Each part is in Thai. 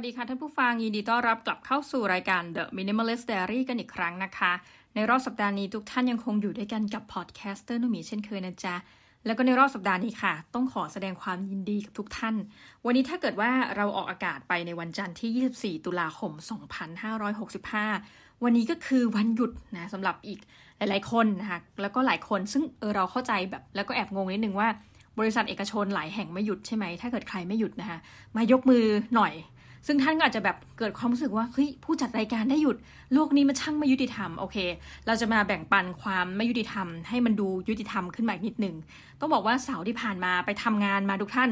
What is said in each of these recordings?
สวัสดีค่ะท่านผู้ฟังยินดีต้อนรับกลับเข้าสู่รายการ The Minimalist Diary กันอีกครั้งนะคะ ในรอบสัปดาห์นี้ทุกท่านยังคงอยู่ด้วยกันกับ podcaster นุ่มีเช่นเคยนะจ๊ะ แล้วก็ในรอบสัปดาห์นี้ค่ะ ต้องขอแสดงความยินดีกับทุกท่าน วันนี้ถ้าเกิดว่าเราออกอากาศไปในวันจันทร์ที่ 24 ตุลาคม 2565 วันนี้ก็คือวันหยุดนะสำหรับอีกหลาย ๆ คนนะคะแล้วก็หลายคนซึ่งเออเราเข้าใจแบบแล้วก็แอบงงนิดนึงว่าบริษัทเอกชนหลายแห่งไม่หยุดใช่ไหม ถ้าเกิดใครไม่หยุดนะคะมายกมือหน่อย ซึ่งท่านก็อาจจะแบบเกิดความรู้สึกว่าเฮ้ยผู้จัดรายการได้หยุดโลกนี้มันช่างไม่ยุติธรรมโอเค เราจะมาแบ่งปันความไม่ยุติธรรม ให้มันดูยุติธรรมขึ้นมาอีกนิดหนึ่งต้องบอกว่าเสาร์ที่ผ่านมาไปทำงานมาทุกท่าน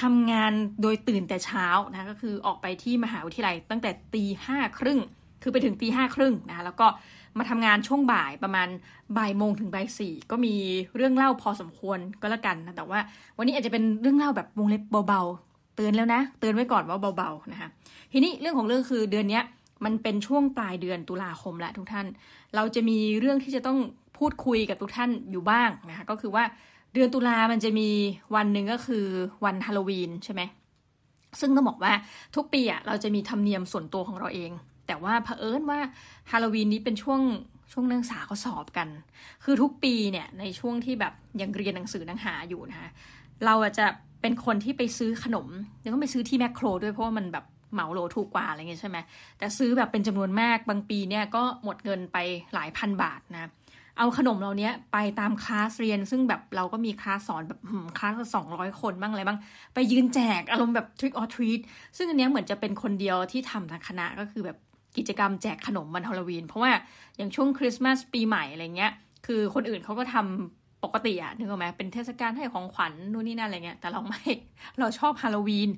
ทำงานโดยตื่นแต่เช้านะก็คือออกไปที่มหาวิทยาลัยตั้งแต่ตีห้าครึ่งคือไปถึงตีห้าครึ่งนะแล้วก็มาทำงานช่วงบ่ายประมาณบ่ายโมงถึงบ่ายสี่ก็มีเรื่องเล่าพอสมควรก็แล้วกันนะแต่ว่า วันนี้อาจจะเป็นเรื่องเล่าแบบวงเล็บเบา เตือนแล้วนะ เตือนไว้ก่อนว่าเบาๆนะคะทีนี้เรื่องของเรื่องคือเดือนนี้มันเป็นช่วงปลายเดือนตุลาคมแล้วทุกท่าน เราจะมีเรื่องที่จะต้องพูดคุยกับทุกท่านอยู่บ้างนะคะก็คือว่าเดือนตุลามันจะมีวันหนึ่งก็คือวันฮาโลวีนใช่ไหมซึ่งต้องบอกว่าทุกปีอะเราจะมีธรรมเนียมส่วนตัวของเราเอง แต่ว่าเผอิญว่าฮาโลวีนนี้เป็นช่วงช่วงนักศึกษาเขาสอบกัน คือทุกปีเนี่ยในช่วงที่แบบยังเรียนหนังสือหนังหาอยู่นะคะเราจะ เป็นคนที่ไปซื้อขนมยังต้องไปซื้อที่แมคโคร ด้วยเพราะว่ามันแบบเหมาโหลถูกกว่าอะไรเงี้ยใช่ไหมแต่ซื้อแบบเป็นจำนวนมากบางปีเนี่ยก็หมดเงินไปหลายพันบาทนะเอาขนมเราเนี้ยไปตามคลาสเรียน ซึ่งแบบเราก็มีคลาสสอนแบบคลาสสองร้อยคนบ้างอะไรบ้าง ไปยืนแจกอารมณ์แบบ trick or treat ซึ่งอันเนี้ยเหมือนจะเป็นคนเดียวที่ทำทางคณะก็คือแบบกิจกรรมแจกขนมวันฮาโลวีน เพราะว่าอย่างช่วงคริสต์มาสปีใหม่อะไรเงี้ย คือคนอื่นเขาก็ทำ ปกติอะนึกออกไหมเป็นเทศกาลให้ของขวัญนู่นนี่นั่นอะไรเงี้ย แต่เราไม่ เราชอบฮาโลวีน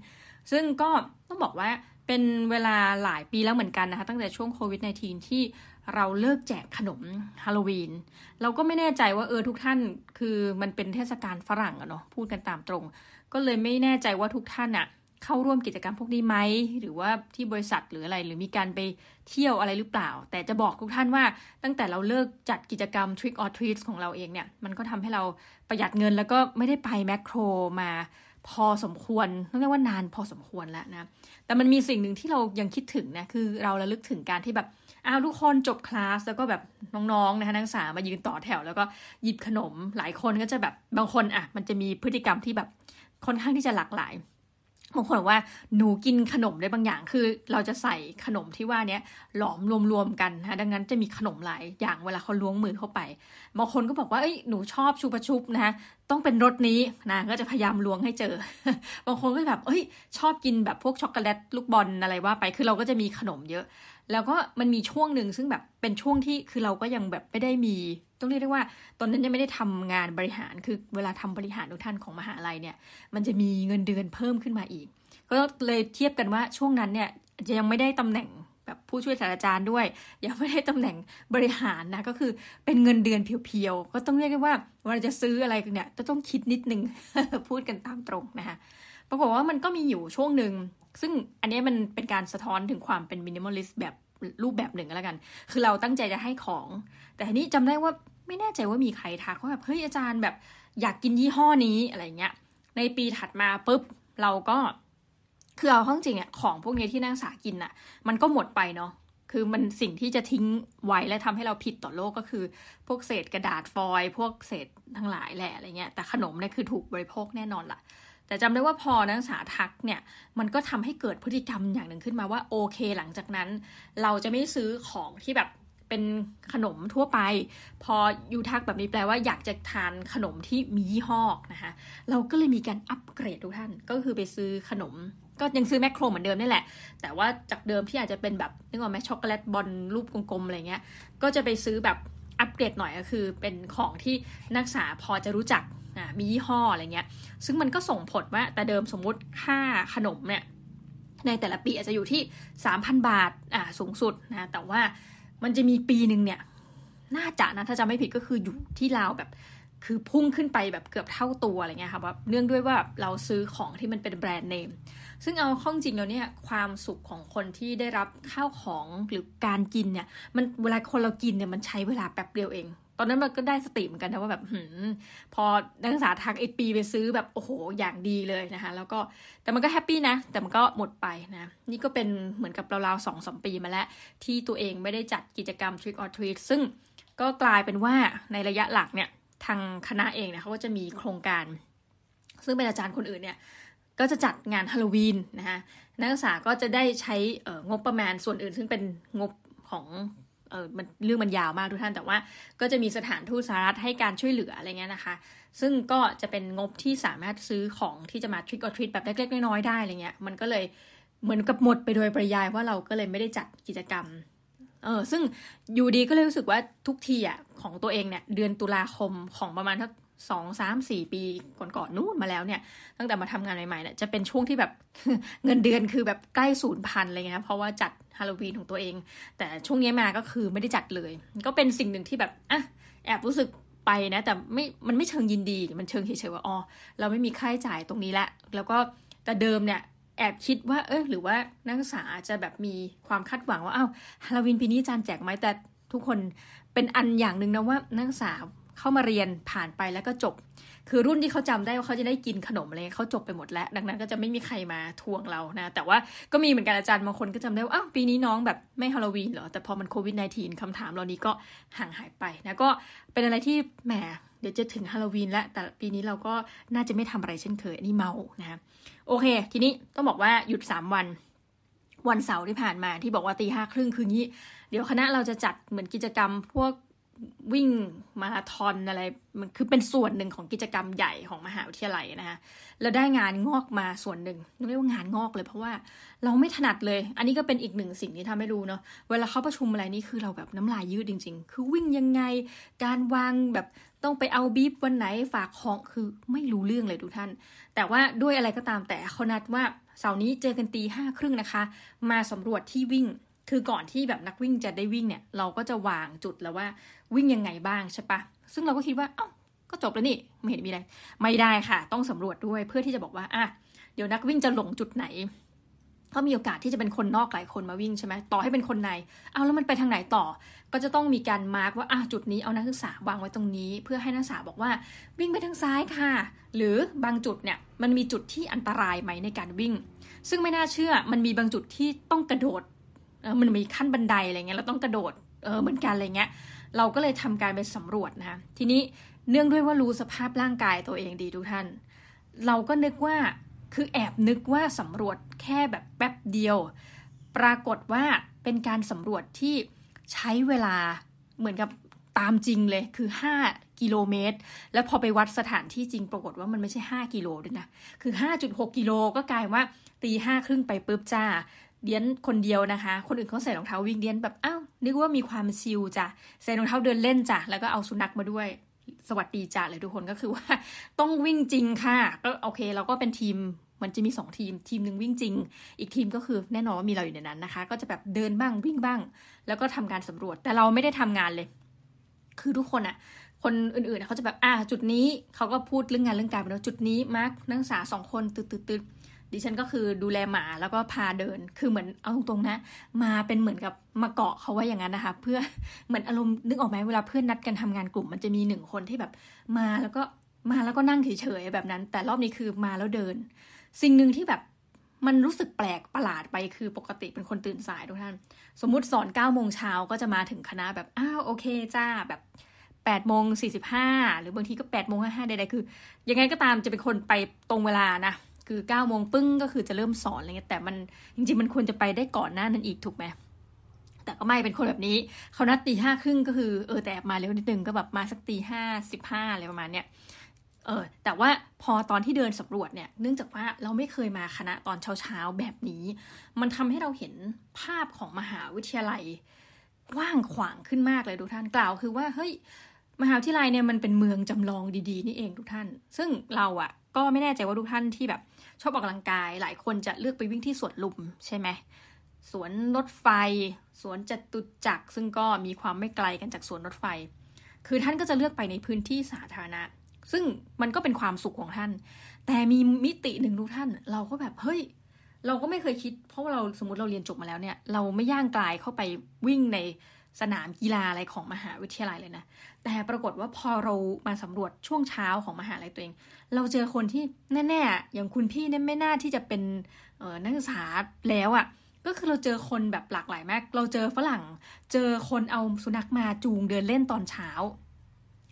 ซึ่งก็ต้องบอกว่าเป็นเวลาหลายปีแล้วเหมือนกันนะคะ ตั้งแต่ช่วงโควิด -19 ที่เราเลิกแจกขนมฮาโลวีน เราก็ไม่แน่ใจว่าเออทุกท่านคือมันเป็นเทศกาลฝรั่งอะเนาะพูดกันตามตรง ก็เลยไม่แน่ใจว่าทุกท่านอะ เข้าร่วมกิจกรรมพวกนี้ไหมหรือว่าที่บริษัทหรืออะไร หรือมีการไปเที่ยวอะไรหรือเปล่า แต่จะบอกทุกท่านว่าตั้งแต่เราเลิกจัดกิจกรรม Trick or Treat ของเราเองเนี่ยมันก็ทำให้เราประหยัดเงินแล้วก็ไม่ได้ไปแมคโครมาพอสมควรต้องเรียกว่านานพอสมควรแล้วนะ แต่มันมีสิ่งหนึ่งที่เรายังคิดถึงนะ คือเราระลึกถึงการที่แบบ อ้าวทุกคนจบคลาส แล้วก็แบบน้องๆนะคะนักศึกษามายืนต่อแถว แล้วก็หยิบขนม หลายคนก็จะแบบบางคนอะ มันจะมีพฤติกรรมที่แบบค่อนข้างที่จะหลากหลาย บางคนบอกว่าหนูกินขนมได้บางอย่าง คือ เราจะใส่ขนมที่ว่านี้หลอมรวมๆกันนะดังนั้นจะมีขนมหลายอย่างเวลาเขาล้วงมือเข้าไปบางคนก็บอกว่าเอ้ยหนูชอบชูปชุบนะคะต้องเป็นรสนี้นะก็จะพยายามล้วงให้เจอ บางคนก็แบบเอ้ย ชอบกินแบบพวกช็อกโกแลตลูกบอลอะไรว่าไปคือเราก็จะมีขนมเยอะ แล้วก็มันมีช่วงหนึ่งซึ่งแบบเป็นช่วงที่คือเราก็ยังแบบไม่ได้มี ต้องเรียกได้ว่า ตอนนั้นยังไม่ได้ทำงานบริหารคือเวลาทำบริหารทุกท่านของมหาลัยเนี่ย มันจะมีเงินเดือนเพิ่มขึ้นมาอีก ก็เลยเทียบกันว่าช่วงนั้นเนี่ยจะยังไม่ได้ตำแหน่งแบบผู้ช่วยศาสตราจารย์ด้วย ยังไม่ได้ตำแหน่งบริหารนะก็คือเป็นเงินเดือน pure ๆก็ต้องเรียกได้ว่าเวลาจะซื้ออะไรเนี่ยจะต้องคิดนิดนึงพูดกันตามตรงนะคะ ปรากฏว่ามันก็มีอยู่ช่วงหนึ่ง ซึ่งอันนี้มันเป็นการสะท้อนถึงความเป็น minimalist แบบรูปแบบหนึ่งแล้วกัน คือเราตั้งใจจะให้ของ แต่ทีนี้จำได้ว่าไม่แน่ใจว่ามีใครทักว่าแบบเฮ้ยอาจารย์แบบอยากกินยี่ห้อนี้อะไรเงี้ย ในปีถัดมาปุ๊บเราก็คือเอาข้องจริงอะของพวกนี้ที่นักศึกษากินอะมันก็หมดไปเนาะคือมันสิ่งที่จะทิ้งไว้และทำให้เราผิดต่อโลกก็คือ พวกเศษกระดาษฟอยล์พวกเศษทั้งหลายแหละอะไรเงี้ยแต่ขนมเนี่ยคือถูกบริโภคแน่นอนละ่ะ แต่จำได้ว่าพอนักศึกษาทักเนี่ยมันก็ทำให้เกิดพฤติกรรมอย่างหนึ่งขึ้นมาว่าโอเค หลังจากนั้น เราจะไม่ซื้อของที่แบบเป็นขนมทั่วไป พอยูทักแบบนี้แปลว่าอยากจะทานขนมที่มียี่ห้อนะคะเราก็เลยมีการอัปเกรดทุกท่านก็คือไปซื้อขนม ก็ยังซื้อแมคโครเหมือนเดิมนี่แหละ แต่ว่าจากเดิมที่อาจจะเป็นแบบนึกออกไหมช็อกโกแลตบอลรูปกลมๆอะไรเงี้ยก็จะไปซื้อแบบอัปเกรดหน่อยก็คือเป็นของที่นักศึกษาพอจะรู้จัก มียี่ห้ออะไรเงี้ย ซึ่งมันก็ส่งผลว่าแต่เดิมสมมุติค่าขนมเนี่ยในแต่ละปีอาจจะอยู่ที่ 3,000 บาทอ่าสูงสุดนะแต่ว่ามันจะมีปีหนึ่งเนี่ยน่าจะนะถ้าจะไม่ผิดก็คืออยู่ที่ราวแบบคือพุ่งขึ้นไปแบบเกือบเท่าตัวอะไรเงี้ยค่ะว่าเนื่องด้วยว่าเราซื้อของที่มันเป็นแบรนด์เนม ซึ่งเอาข้อจริงแล้วเนี่ยความสุขของคนที่ได้รับข้าวของหรือการกินเนี่ยมันเวลาคนเรากินเนี่ยมันใช้เวลาแป๊บเดียวเอง ตอนนั้นมันก็ได้สติเหมือนกันนะว่าแบบหืมพอนักศึกษาทักไอปีไปซื้อแบบโอ้โหอย่างดีเลยนะคะแล้วก็แต่มันก็แฮปปี้นะ แต่มันก็หมดไปนะ นี่ก็เป็นเหมือนกับราวๆสองสมปีมาแล้ว ที่ตัวเองไม่ได้จัดกิจกรรม Trick or Treat ซึ่งก็กลายเป็นว่าในระยะหลักเนี่ยทางคณะเองเนี่ยเขาก็จะมีโครงการ ซึ่งเป็นอาจารย์คนอื่นเนี่ยก็จะจัดงานฮาโลวีนนะคะนักศึกษาก็จะได้ใช้งบประมาณส่วนอื่น ซึ่งเป็นงบของ เออมันเรื่องมันยาวมากทุกท่านแต่ว่าก็จะมีสถานทูตสหรัฐให้การช่วยเหลืออะไรเงี้ยนะคะ ซึ่งก็จะเป็นงบที่สามารถซื้อของที่จะมาทริกออทริตแบบเล็กๆน้อยๆได้อะไรเงี้ยมันก็เลยเหมือนกับหมดไปโดยปริยายว่าเราก็เลยไม่ได้จัดกิจกรรมเออซึ่งอยู่ดีก็เลยรู้สึกว่าทุกทีอะของตัวเองเนี่ยเดือนตุลาคมของประมาณทัก สองสามสี่ปีก่อนๆนู่นมาแล้วเนี่ย ตั้งแต่มาทำงานใหม่ๆเนี่ยจะเป็นช่วงที่แบบเงินเดือนคือแบบใกล้ศูนย์พันอะไรเงี้ยเพราะว่าจัดฮาโลวีนของตัวเอง แต่ช่วงนี้มาก็คือไม่ได้จัดเลย ก็เป็นสิ่งหนึ่งที่แบบอะแอบรู้สึกไปนะ แต่ไม่มันไม่เชิงยินดีมันเชิงเฉยๆว่าอ๋อเราไม่มีค่าใช้จ่ายตรงนี้ละแล้วก็แต่เดิมเนี่ยแอบคิดว่าเออหรือว่านักศึกษาจะแบบมีความคาดหวังว่าอ้าวฮาโลวีนปีนี้อาจารย์แจกไหมแต่ทุกคนเป็นอันอย่างหนึ่งนะว่านักศึกษา เข้ามาเรียนผ่านไปแล้วก็จบ คือรุ่นที่เขาจำได้ว่าเขาจะได้กินขนมอะไรเขาจบไปหมดแล้ว ดังนั้นก็จะไม่มีใครมาทวงเรานะ แต่ว่าก็มีเหมือนกันอาจารย์บางคนก็จำได้ว่าอ้าวปีนี้น้องแบบไม่ฮาโลวีนเหรอ แต่พอมันโควิด -19 คำถามเหล่านี้ก็ห่างหายไปนะก็เป็นอะไรที่แหมเดี๋ยวจะถึงฮาโลวีนแล้วแต่ปีนี้เราก็น่าจะไม่ทำอะไรเช่นเคยอันนี้เมานะโอเค ทีนี้ต้องบอกว่าหยุด 3 วันวันเสาร์ที่ผ่านมาที่บอกว่าตีห้าครึ่งคืนนี้ เดี๋ยวคณะเราจะจัดเหมือนกิจกรรมพวก วิ่งมาราธอนอะไร มันคือเป็นส่วนหนึ่งของกิจกรรมใหญ่ของมหาวิทยาลัยนะคะแล้วได้งานงอกมาส่วนหนึ่งเรียกว่างานงอกเลย เพราะว่าเราไม่ถนัดเลย อันนี้ก็เป็นอีกหนึ่งสิ่งที่ทำให้รู้เนาะเวลาเขาประชุมอะไรนี่คือเราแบบน้ำลายยืดจริง ๆ คือวิ่งยังไง การวางแบบต้องไปเอาบีบวันไหนฝากของคือไม่รู้เรื่องเลยทุกท่าน แต่ว่าด้วยอะไรก็ตามแต่เขานัดว่าเสาร์นี้เจอกันตีห้าครึ่งนะคะ มาสำรวจที่วิ่ง คือก่อนที่แบบนักวิ่งจะได้วิ่งเนี่ย เราก็จะวางจุดแล้วว่าวิ่งยังไงบ้างใช่ปะซึ่งเราก็คิดว่าเอ้าก็จบแล้วนี่ไม่เห็นมีอะไร ไม่ได้ค่ะ ต้องสำรวจด้วยเพื่อที่จะบอกว่าอะเดี๋ยวนักวิ่งจะหลงจุดไหนก็มีโอกาสที่จะเป็นคนนอกหลายคนมาวิ่งใช่ไหมต่อให้เป็นคนใน เอาแล้วมันไปทางไหนต่อ ก็จะต้องมีการมาร์กว่าอะจุดนี้เอานักศึกษาวางไว้ตรงนี้ เพื่อให้นักศึกษาบอกว่าวิ่งไปทางซ้ายค่ะ หรือบางจุดเนี่ยมันมีจุดที่อันตรายไหมในการวิ่ง ซึ่งไม่น่าเชื่อมันมีบางจุดที่ต้องกระโดด มันมีขั้นบันไดอะไรเงี้ยเราต้องกระโดดเออเหมือนกันอะไรเงี้ย เราก็เลยทำการไปสำรวจนะคะทีนี้เนื่องด้วยว่ารู้สภาพร่างกายตัวเองดีทุกท่าน เราก็นึกว่าคือแอบนึกว่าสำรวจแค่แบบแป๊บเดียว ปรากฏว่าเป็นการสำรวจที่ใช้เวลาเหมือนกับตามจริงเลยคือ 5 กิโลเมตร แล้วพอไปวัดสถานที่จริงปรากฏว่ามันไม่ใช่ 5 กิโลด้วยนะ คือ 5.6 กิโลก็กลายว่าตีห้าครึ่งไปปุ๊บจ้า เดียนคนเดียวนะคะ คนอื่นเขาใส่รองเท้าวิ่งเดียนแบบอ้าวนึกว่ามีความชิลจ้ะใส่รองเท้าเดินเล่นจ้ะแล้วก็เอาสุนัขมาด้วย สวัสดีจ้ะเลยทุกคนก็คือว่า ต้องวิ่งจริงค่ะก็โอเคเราก็เป็นทีมมันจะมีสองทีม ทีมหนึ่งวิ่งจริง อีกทีมก็คือแน่นอนว่ามีเราอยู่ในนั้นนะคะ ก็จะแบบเดินบ้างวิ่งบ้าง แล้วก็ทำการสำรวจ แต่เราไม่ได้ทำงานเลย คือทุกคนอะคนอื่นๆเขาจะแบบอ่าจุดนี้เขาก็พูดเรื่องงานเรื่องการไปแล้วจุดนี้มาร์กนักศึกษาสองคนตืดๆ ดิฉันก็คือดูแลหมาแล้วก็พาเดิน คือเหมือนเอาตรงๆนะมาเป็นเหมือนกับมาเกาะเขาว่าอย่างนั้นนะคะ เพื่อเหมือนอารมณ์นึกออกไหมเวลาเพื่อนนัดกันทำงานกลุ่ม มันจะมีหนึ่งคนที่แบบมาแล้วก็มาแล้วก็นั่งเฉยๆแบบนั้น แต่รอบนี้คือมาแล้วเดิน สิ่งหนึ่งที่แบบมันรู้สึกแปลกประหลาดไปคือปกติเป็นคนตื่นสายทุกท่าน สมมุติสอนเก้าโมงเช้าก็จะมาถึงคณะแบบอ้าวโอเคจ้าแบบแปดโมงสี่สิบห้าหรือบางทีก็แปดโมงห้าห้าใดๆคือ ยังไงก็ตามจะเป็นคนไปตรงเวลานะ คือเก้าโมงปึ้งก็คือจะเริ่มสอนอะไรเงี้ยแต่มันจริงๆมันควรจะไปได้ก่อนหน้านั้นอีกถูกไหมแต่ก็ไม่เป็นคนแบบนี้เขานัดตีห้าครึ่งก็คือเออแต่มาเร็วนิดนึงก็แบบมาสักตีห้าสิบห้าอะไรประมาณเนี้ยเออแต่ว่าพอตอนที่เดินสำรวจเนี่ยเนื่องจากว่าเราไม่เคยมาคณะตอนเช้าๆแบบนี้ มันทำให้เราเห็นภาพของมหาวิทยาลัยกว้างขวางขึ้นมากเลยทุกท่านกล่าวคือว่าเฮ้ย มหาวิทยาลัยเนี่ยมันเป็นเมืองจำลองดีๆนี่เองทุกท่าน ซึ่งเราอะก็ไม่แน่ใจว่าทุกท่านที่แบบชอบออกกำลังกาย หลายคนจะเลือกไปวิ่งที่สวนลุมใช่ไหมสวนรถไฟ สวนจตุจักรซึ่งก็มีความไม่ไกลกันจากสวนรถไฟ คือท่านก็จะเลือกไปในพื้นที่สาธารณะ ซึ่งมันก็เป็นความสุขของท่าน แต่มีมิติหนึ่งทุกท่าน เราก็แบบเฮ้ยเราก็ไม่เคยคิด เพราะว่าเราสมมติเราเรียนจบมาแล้วเนี่ย เราไม่ย่างกลายเข้าไปวิ่งใน สนามกีฬาอะไรของมหาวิทยาลัยเลยนะ แต่ปรากฏว่าพอเรามาสำรวจช่วงเช้าของมหาลัยตัวเอง เราเจอคนที่แน่ๆ อย่างคุณพี่เนี่ยไม่น่าที่จะเป็นนักศึกษาแล้วอะ่ะ ก็คือเราเจอคนแบบหลากหลายมาก เราเจอฝรั่ง เจอคนเอาสุนัขมาจูงเดินเล่นตอนเช้า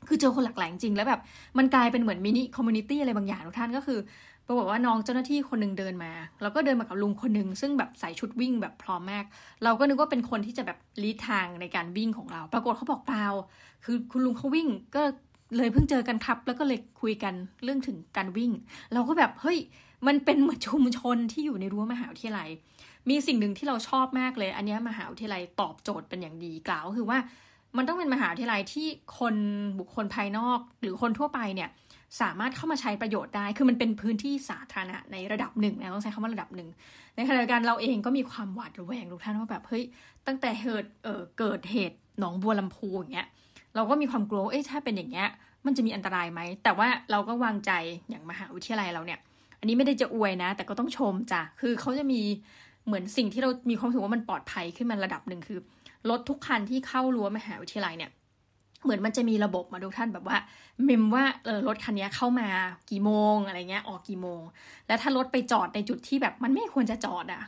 คือเจอคนหลากหลายจริงแล้วแบบมันกลายเป็นเหมือน mini community อะไรบางอย่างทุกท่านก็คือ ปรากฏว่าน้องเจ้าหน้าที่คนหนึ่งเดินมา แล้วก็เดินมากับลุงคนหนึ่งซึ่งแบบใส่ชุดวิ่งแบบพร้อมมาก เราก็นึกว่าเป็นคนที่จะแบบ lead ทางในการวิ่งของเรา ปรากฏเขาบอกเปล่า คือคุณลุงเขาวิ่งก็เลยเพิ่งเจอกันครับ แล้วก็เลยคุยกันเรื่องถึงการวิ่ง เราก็แบบเฮ้ยมันเป็นเหมือนชุมชนที่อยู่ในรั้วมหาวิทยาลัย มีสิ่งหนึ่งที่เราชอบมากเลย อันนี้มหาวิทยาลัยตอบโจทย์เป็นอย่างดีกล่าวก็คือว่า มันต้องเป็นมหาวิทยาลัยที่คนบุคคลภายนอก หรือคนทั่วไปเนี่ย สามารถเข้ามาใช้ประโยชน์ได้ คือมันเป็นพื้นที่สาธารณะในระดับหนึ่งนะต้องใช้คำว่าระดับหนึ่ง ในขณะเดียวกันเราเองก็มีความหวาดระแวงทุกท่านว่าแบบเฮ้ยตั้งแต่เหตุเออเกิดเหตุหนองบัวลำพูอย่างเงี้ยเราก็มีความกลัวเอ้ยถ้าเป็นอย่างเงี้ยมันจะมีอันตรายไหม แต่ว่าเราก็วางใจอย่างมหาวิทยาลัยเราเนี่ย อันนี้ไม่ได้จะอวยนะ แต่ก็ต้องชมจ้ะ คือเขาจะมีเหมือนสิ่งที่เรามีความรู้สึกว่ามันปลอดภัยขึ้นมาระดับหนึ่งคือรถทุกคันที่เข้ารั้วมหาวิทยาลัยเนี่ย เหมือนมันจะมีระบบมาดูท่านแบบว่า เมมว่าเออรถคันนี้เข้ามากี่โมงอะไรเงี้ยออกกี่โมง แล้วถ้ารถไปจอดในจุดที่แบบมันไม่ควรจะจอดอะ่ะ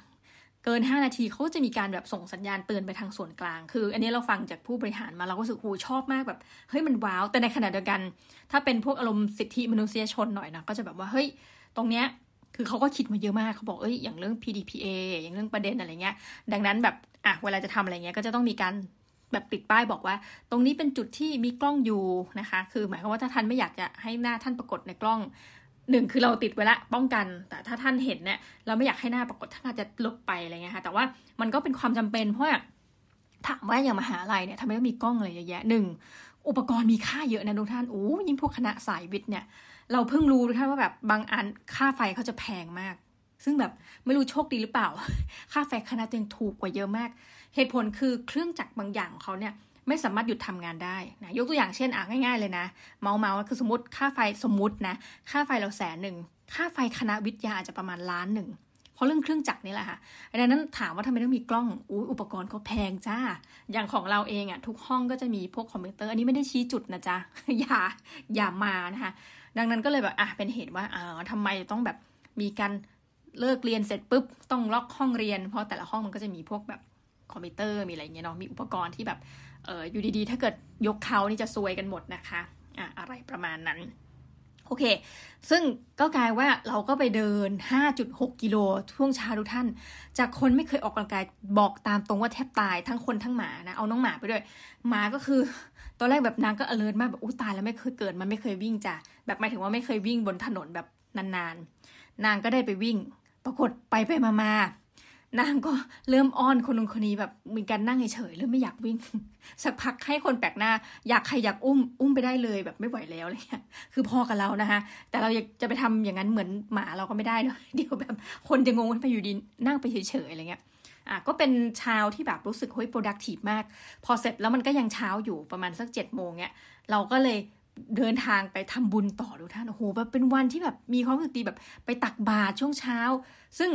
เกิน 5 นาทีเขาจะมีการแบบส่งสัญญาณเตือนไปทางส่วนกลาง คือ อันนี้เราฟังจากผู้บริหารมาเราก็รู้สึกโหชอบมากแบบเฮ้ยมันว้าว แต่ในขณะเดียวกัน ถ้าเป็นพวกอารมณ์สิทธิมนุษยชนหน่อยนะก็จะแบบว่าเฮ้ยตรงเนี้ยคือเขาก็คิดมาเยอะมากเขาบอกเอ้ยอย่างเรื่อง PDPA อย่างเรื่องประเด็นอะไรเงี้ย ดังนั้นแบบอะเวลาจะทำอะไรเงี้ยก็จะต้องมีการ แบบติดป้ายบอกว่า ตรงนี้เป็นจุดที่มีกล้องอยู่นะคะ คือหมายความว่าถ้าท่านไม่อยากจะให้หน้าท่านปรากฏในกล้องหนึ่งคือเราติดไว้ละป้องกัน แต่ถ้าท่านเห็นเนี่ยเราไม่อยากให้หน้าปรากฏท่านอาจจะลบไปอะไรเงี้ยค่ะแต่ว่ามันก็เป็นความจำเป็นเพราะถามว่าอย่างมหาลัยเนี่ยทำไมต้องมีกล้องอะไรเยอะแยะหนึ่งอุปกรณ์มีค่าเยอะนะทุกท่านโอ้ยิ่งพวกคณะสายวิทย์เนี่ย เราเพิ่งรู้ทุกท่านว่าแบบบางอันค่าไฟเขาจะแพงมาก ซึ่งแบบไม่รู้โชคดีหรือเปล่า ค่าไฟคณะตัวเองถูกกว่าเยอะมาก เหตุผลคือเครื่องจักรบางอย่างของเขาเนี่ยไม่สามารถหยุดทำงานได้นะยกตัวอย่างเช่นอะง่ายๆเลยนะ เมาเมาคือสมมติค่าไฟสมมตินะค่าไฟเราแสนหนึ่งค่าไฟคณะวิทยาอาจจะประมาณล้านหนึ่งเพราะเรื่องเครื่องจักรนี่แหละค่ะดังนั้นถามว่าทำไมต้องมีกล้องออุปกรณ์ก็แพงจ้า อย่างของเราเองอะ่ะทุกห้องก็จะมีพวกคอมพิวเตอร์ อันนี้ไม่ได้ชี้จุดนะจ๊ะ อย่าอย่ามานะคะ ดังนั้นก็เลยแบบอะเป็นเหตุว่าอ่าทำไมต้องแบบมีการ เลิกเรียนเสร็จปุ๊บต้องล็อกห้องเรียน เพราะแต่ละห้องมันก็จะมีพวกแบบคอมพิวเตอร์มีอะไรเงี้ยเนาะมีอุปกรณ์ที่แบบเอออยู่ดีๆ ถ้าเกิดยกเขานี่จะซวยกันหมดนะคะอะอะไรประมาณนั้นโอเค ซึ่งก็กลายว่าเราก็ไปเดิน 5.6 กิโลช่วงเช้าทุกท่าน จากคนไม่เคยออกกำลังกายบอกตามตรงว่าแทบตายทั้งคนทั้งหมานะ เอาน้องหมาไปด้วย หมาก็คือ ตอนแรกแบบนางก็เอเลิร์มากแบบอู้ตายแล้วไม่เคยเกิดมันไม่เคยวิ่งจ้ะแบบหมายถึงว่าไม่เคยวิ่งบนถนนแบบนานๆ นางก็ได้ไปวิ่ง ปรากฏไปไปมานางก็เริ่มอ้อนคนนึงคนนี้แบบมีการนั่งเฉยๆเริ่มไม่อยากวิ่ง สักพักให้คนแปลกหน้า อยากใครอยากอุ้มอุ้มไปได้เลยแบบไม่ไหวแล้วอะไรเงี้ยคือพอกับเรานะคะแต่เราอยากจะไปทำอย่างนั้นเหมือนหมาเราก็ไม่ได้เลยเดี๋ยวแบบคนจะงงไปอยู่ดีนั่งไปเฉยๆอะไรเงี้ยอะก็เป็นเช้าที่แบบรู้สึกเฮ้ย productive มาก พอเสร็จแล้วมันก็ยังเช้าอยู่ประมาณสักเจ็ดโมงเนี้ยเราก็เลย เดินทางไปทำบุญต่อดูท่านโอ้โหแบบเป็นวันที่แบบมีความรู้สึกดีแบบไปตักบาตรช่วงเช้า ซึ่ง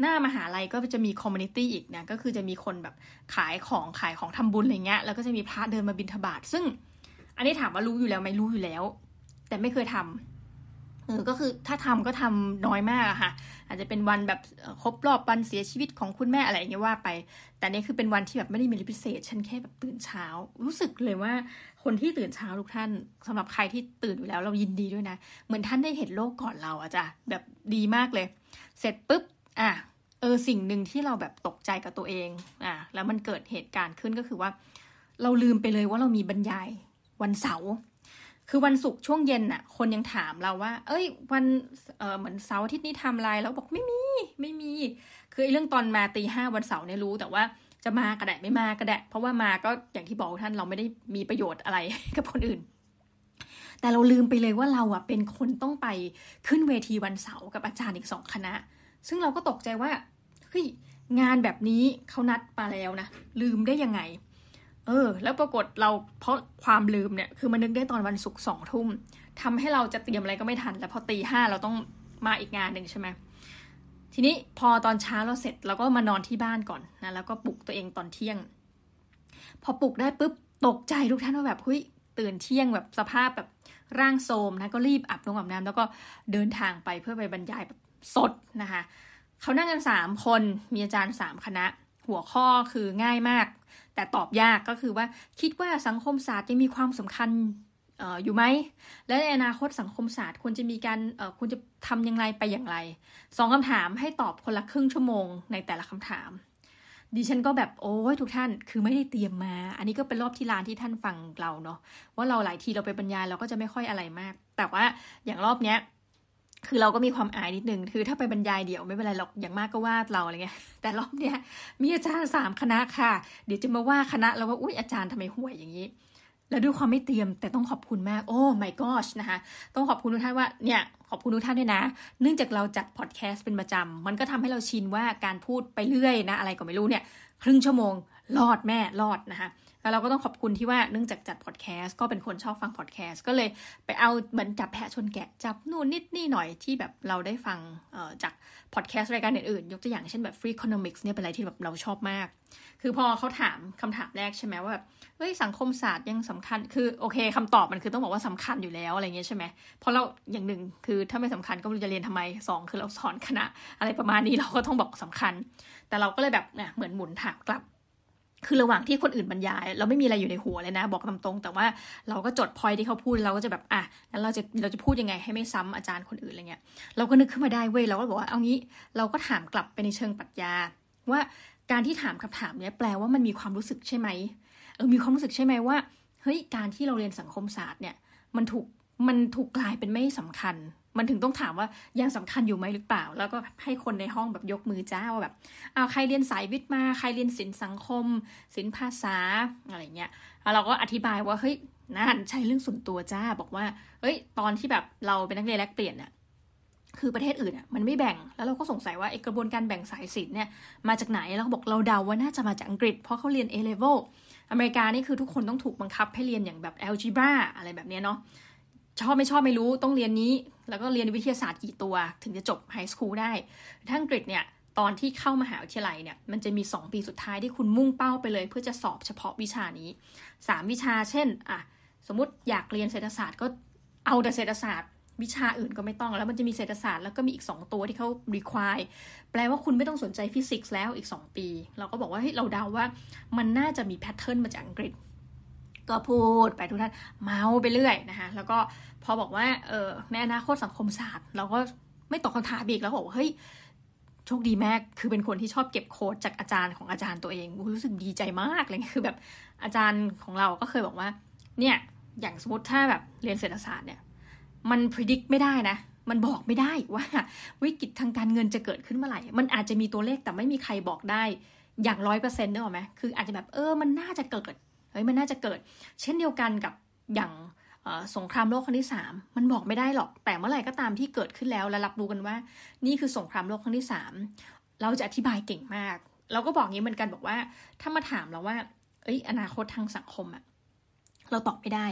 หน้ามหาลัยก็จะมี community อีกนะ ก็คือจะมีคนแบบขายของขายของทำบุญอะไรเงี้ย แล้วก็จะมีพระเดินมาบิณฑบาตซึ่ง อันนี้ถามว่ารู้อยู่แล้วไหมรู้อยู่แล้ว แต่ไม่เคยทำเออก็คือถ้าทำก็ทำน้อยมากอะค่ะ อาจจะเป็นวันแบบครบรอบวันเสียชีวิตของคุณแม่อะไรอย่างเงี้ยว่าไป แต่นี่คือเป็นวันที่แบบไม่ได้มีอะไรพิเศษ ฉันแค่แบบตื่นเช้า รู้สึกเลยว่าคนที่ตื่นเช้าทุกท่านสำหรับใครที่ตื่นอยู่แล้วเรายินดีด้วยนะ เหมือนท่านได้เห็นโลกก่อนเราอะจ้ะแบบดีมากเลย เสร็จปุ๊บอะเออสิ่งหนึ่งที่เราแบบตกใจกับตัวเองอะแล้วมันเกิดเหตุการณ์ขึ้นก็คือว่า เราลืมไปเลยว่าเรามีบรรยายวันเสาร์ คือวันศุกร์ช่วงเย็นน่ะ คนยังถามเราว่า เอ้ย วันเออเหมือนเสาร์อาทิตย์นี้ทำอะไรแล้วบอกไม่มีไม่มี คือไอ้เรื่องตอนมาตีห้าวันเสาร์เนี่ยรู้แต่ว่าจะมากระแดะไม่มากระแดะเพราะว่ามาก็อย่างที่บอกท่านเราไม่ได้มีประโยชน์อะไรกับคนอื่น แต่เราลืมไปเลยว่าเราอะเป็นคนต้องไปขึ้นเวทีวันเสาร์กับอาจารย์อีกสองคณะ ซึ่งเราก็ตกใจว่าเฮ้ยงานแบบนี้เขานัดมาแล้วนะลืมได้ยังไง เออ แล้วปรากฏเราเพราะความลืมเนี่ย คือมันนึกได้ตอนวันศุกร์สองทุ่มทำให้เราจะเตรียมอะไรก็ไม่ทัน แล้วพอตีห้าเราต้องมาอีกงานหนึ่งใช่ไหมทีนี้พอตอนเช้าเราเสร็จเราก็มานอนที่บ้านก่อนนะแล้วก็ปลุกตัวเองตอนเที่ยง พอปลุกได้ปุ๊บตกใจทุกท่านว่าแบบเฮ้ยตื่นเที่ยงแบบสภาพแบบร่างโทรมนะก็รีบอาบน้ำอาบน้ำแล้วก็เดินทางไปเพื่อไปบรรยายแบบสดนะคะเขานั่งกันสามคนมีอาจารย์สามคณะ หัวข้อคือง่ายมาก แต่ตอบยากก็คือว่าคิดว่าสังคมศาสตร์ยังมีความสำคัญอยู่ไหม และในอนาคตสังคมศาสตร์ควรจะมีการควรจะทำอย่างไรไปอย่างไรสองคำถามให้ตอบคนละครึ่งชั่วโมงในแต่ละคำถาม ดิฉันก็แบบโอ้ยทุกท่านคือไม่ได้เตรียมมา อันนี้ก็เป็นรอบที่ลานที่ท่านฟังเราเนาะว่าเราหลายทีเราไปบรรยายเราก็จะไม่ค่อยอะไรมาก แต่ว่าอย่างรอบเนี้ย คือเราก็มีความอายนิดนึง คือถ้าไปบรรยายเดี่ยวไม่เป็นไรหรอก อย่างมากก็วาดเราอะไรเงี้ย แต่รอบเนี้ยมีอาจารย์สามคณะค่ะ เดี๋ยวจะมาว่าคณะแล้วว่า อุ้ยอาจารย์ทำไมห่วยอย่างนี้ แล้วด้วยความไม่เตรียม แต่ต้องขอบคุณมาก โอ้ my gosh นะคะ ต้องขอบคุณทุกท่านว่า เนี่ย ขอบคุณทุกท่านด้วยนะ เนื่องจากเราจัดพอดแคสต์เป็นประจำ มันก็ทำให้เราชินว่าการพูดไปเรื่อยนะ อะไรก็ไม่รู้เนี่ย ครึ่งชั่วโมง รอดแม่ รอดนะคะ แล้วเราก็ต้องขอบคุณที่ว่าเนื่องจากจัดพอดแคสต์ก็เป็นคนชอบฟังพอดแคสต์ก็เลยไปเอาเหมือนจับแพะชนแกะจับนู่นนิดนี่หน่อยที่แบบเราได้ฟังจากพอดแคสต์รายการอื่นๆ ยกตัวอย่างเช่นแบบ Free Economics เนี่ยเป็นอะไรที่แบบเราชอบมาก คือพอเขาถามคำถามแรกใช่ไหมว่าแบบเฮ้ยสังคมศาสตร์ยังสำคัญ คือโอเคคำตอบมันคือต้องบอกว่าสำคัญอยู่แล้วอะไรเงี้ยใช่ไหมเพราะเราอย่างหนึ่งคือถ้าไม่สำคัญก็ไม่รู้จะเรียนทำไมสองคือเราสอนคณะ อะไรประมาณนี้เราก็ต้องบอกสำคัญ แต่เราก็เลยแบบเนี่ยเหมือนหมุนถามกลับ คือระหว่างที่คนอื่นบรรยาย เราไม่มีอะไรอยู่ในหัวเลยนะ บอกตรง แต่ว่าเราก็จดพอยที่เขาพูดเราก็จะแบบอะแล้วเราจะเราจะพูดยังไงให้ไม่ซ้ำอาจารย์คนอื่นอะไรเงี้ยเราก็นึกขึ้นมาได้เว้ยเราก็บอกว่าเอางี้เราก็ถามกลับไปในเชิงปรัชญา ว่าการที่ถามคำถามเนี้ยแปลว่ามันมีความรู้สึกใช่ไหมเออมีความรู้สึกใช่ไหมว่าเฮ้ยการที่เราเรียนสังคมศาสตร์เนี่ยมันถูกมันถูกกลายเป็นไม่สำคัญ มันถึงต้องถามว่ายังสำคัญอยู่ไหมหรือเปล่า แล้วก็ให้คนในห้องแบบยกมือจ้าว่าแบบเอาใครเรียนสายวิทย์มาใครเรียนศิลป์สังคมศิลป์ภาษาอะไรเงี้ยแล้วเราก็อธิบายว่าเฮ้ยนั่นใช้เรื่องส่วนตัวจ้าบอกว่าเฮ้ย ตอนที่แบบเราเป็นนักเรียนแลกเปลี่ยนเนี่ยคือประเทศอื่นอะมันไม่แบ่งแล้วเราก็สงสัยว่าไอกระบวนการแบ่งสายศิลป์เนี่ยมาจากไหนแล้วบอกเราเดาว่าน่าจะมาจากอังกฤษ เพราะเขาเรียน A level อเมริกานี่คือทุกคนต้องถูกบังคับให้เรียนอย่างแบบ algebra อะไรแบบเนี้ยเนาะ ชอบไม่ชอบไม่รู้ต้องเรียนนี้ แล้วก็เรียนวิทยาศาสตร์กี่ตัว ถึงจะจบไฮสคูลได้ถ้าอังกฤษเนี่ยตอนที่เข้ามหาวิทยาลัยเนี่ยมันจะมี 2 ปีสุดท้ายที่คุณมุ่งเป้าไปเลย เพื่อจะสอบเฉพาะวิชานี้ 3 วิชาเช่นอะสมมติอยากเรียนเศรษฐศาสตร์ก็เอาแต่เศรษฐศาสตร์ วิชาอื่นก็ไม่ต้องแล้วมันจะมีเศรษฐศาสตร์แล้วก็มีอีก 2 ตัวที่เขา require แปลว่าคุณไม่ต้องสนใจฟิสิกส์แล้วอีก 2 ปี เราก็บอกว่าเฮ้ยเราเดาว่ามันน่าจะมีแพทเทิร์นมาจากอังกฤษ ก็พูดไปทุกท่านเมาไปเรื่อยนะคะแล้วก็พอบอกว่าเออในอนาคตสังคมศาสตร์ เราก็ไม่ตอบคำถามอีกแล้วบอกว่าเฮ้ยโชคดีมากคือเป็นคนที่ชอบเก็บโค้ดจากอาจารย์ของอาจารย์ตัวเองรู้สึกดีใจมากเลยคือแบบอาจารย์ของเราก็เคยบอกว่า เนี่ยอย่างสมมติถ้าแบบเรียนเศรษฐศาสตร์เนี่ย มันพิจิตรไม่ได้นะมันบอกไม่ได้ว่าวิกฤตทางการเงินจะเกิดขึ้นเมื่อไหร่ มันอาจจะมีตัวเลขแต่ไม่มีใครบอกได้อย่างร้อยเปอร์เซ็นต์ได้หรอไหมคืออาจจะแบบเออมันน่าจะเกิด เฮ้ยมันน่าจะเกิด เช่นเดียวกันกับอย่างสงครามโลกครั้งที่สามมันบอกไม่ได้หรอก แต่เมื่อไหร่ก็ตามที่เกิดขึ้นแล้วและรับรู้กันว่า นี่คือสงครามโลกครั้งที่สามเราจะอธิบายเก่งมาก เราก็บอกงี้เหมือนกันบอกว่า ถ้ามาถามเราว่า เอ้ย อนาคตทางสังคมอะเราตอบไม่ได้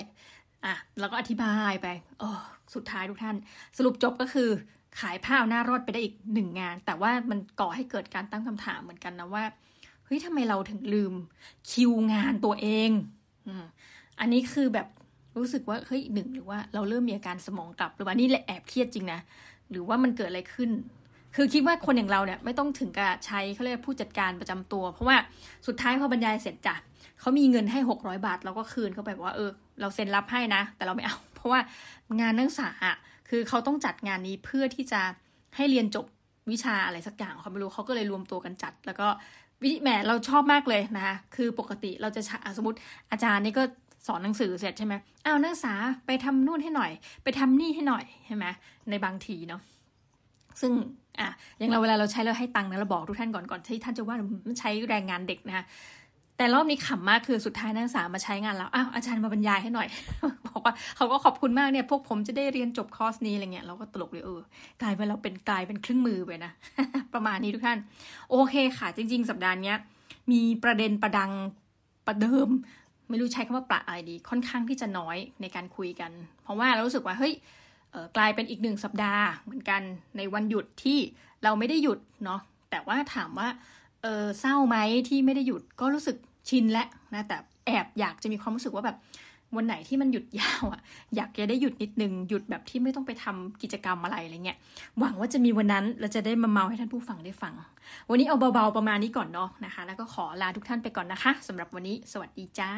อะเราก็อธิบายไปโอ้สุดท้ายทุกท่าน สรุปจบก็คือขายผ้าเอาหน้ารอดไปได้อีกหนึ่งงาน แต่ว่ามันก่อให้เกิดการตั้งคำถามเหมือนกันนะว่า ฮ้ยทำไมเราถึงลืมคิวงานตัวเองอันนี้คือแบบรู้สึกว่าเฮ้ยหนึ่งหรือว่าเราเริ่มมีอาการสมองกลับหรือว่านี่แหละแอบเครียดจริงนะหรือว่ามันเกิดอะไรขึ้น คือคิดว่าคนอย่างเราเนี่ยไม่ต้องถึงกับใช้เขาเรียกผู้จัดการประจำตัว เพราะว่าสุดท้ายพอบรรยายเสร็จจ้ะเขามีเงินให้หกร้อยบาท เราก็คืนเขาไปว่าเออเราเซ็นรับให้นะ แต่เราไม่เอา เพราะว่างานนักศึกษาอะคือเขาต้องจัดงานนี้เพื่อที่จะให้เรียนจบวิชาอะไรสักอย่างเขาไม่รู้เขาก็เลยรวมตัวกันจัด แล้วก็ วิแหมเราชอบมากเลยนะคะคือปกติเราจะสมมติอาจารย์นี่ก็สอนหนังสือเสร็จใช่ไหมอ้าวนักศึกษาไปทำนู่นให้หน่อย ไปทำนี่ให้หน่อยใช่ไหมในบางทีเนาะซึ่งอะอย่างเราเวลาเราใช้เราให้ตังค์นะเราบอกทุกท่านก่อนก่อนที่ท่านจะว่ามันใช้แรงงานเด็กนะคะ แต่รอบนี้ขำมากคือสุดท้ายนักศึกษามาใช้งานแล้วอ้าวอาจารย์มาบรรยายให้หน่อย บอกว่าเขาก็ขอบคุณมากเนี่ย พวกผมจะได้เรียนจบคอร์สนี้อะไรเงี้ยเราก็ตลกเลยเออกลายเป็นเราเป็นกลายเป็นเครื่องมือไปนะ ประมาณนี้ทุกท่าน โอเคค่ะ จริง ๆ สัปดาห์นี้มีประเด็นประดังประเดิม ไม่รู้ใช้คำว่าประอะไรดี ค่อนข้างที่จะน้อยในการคุยกัน เพราะว่าเรารู้สึกว่าเฮ้ยกลายเป็นอีกหนึ่งสัปดาห์เหมือนกันในวันหยุดที่เราไม่ได้หยุดเนาะแต่ว่าถามว่าเออเศร้าไหมที่ไม่ได้หยุดก็รู้สึก ชินแล้วนะแต่แอบอยากจะมีความรู้สึกว่าแบบวันไหนที่มันหยุดยาวอะ่ะอยากจะได้หยุดนิดนึงหยุดแบบที่ไม่ต้องไปทำกิจกรรมอะไรอะไรเงี้ยหวังว่าจะมีวันนั้นเราจะได้มาเมาให้ท่านผู้ฟังได้ฟัง วันนี้เอาเบาๆประมาณนี้ก่อนเนาะนะคะ แล้วก็ขอลาทุกท่านไปก่อนนะคะสำหรับวันนี้ สวัสดีจ้า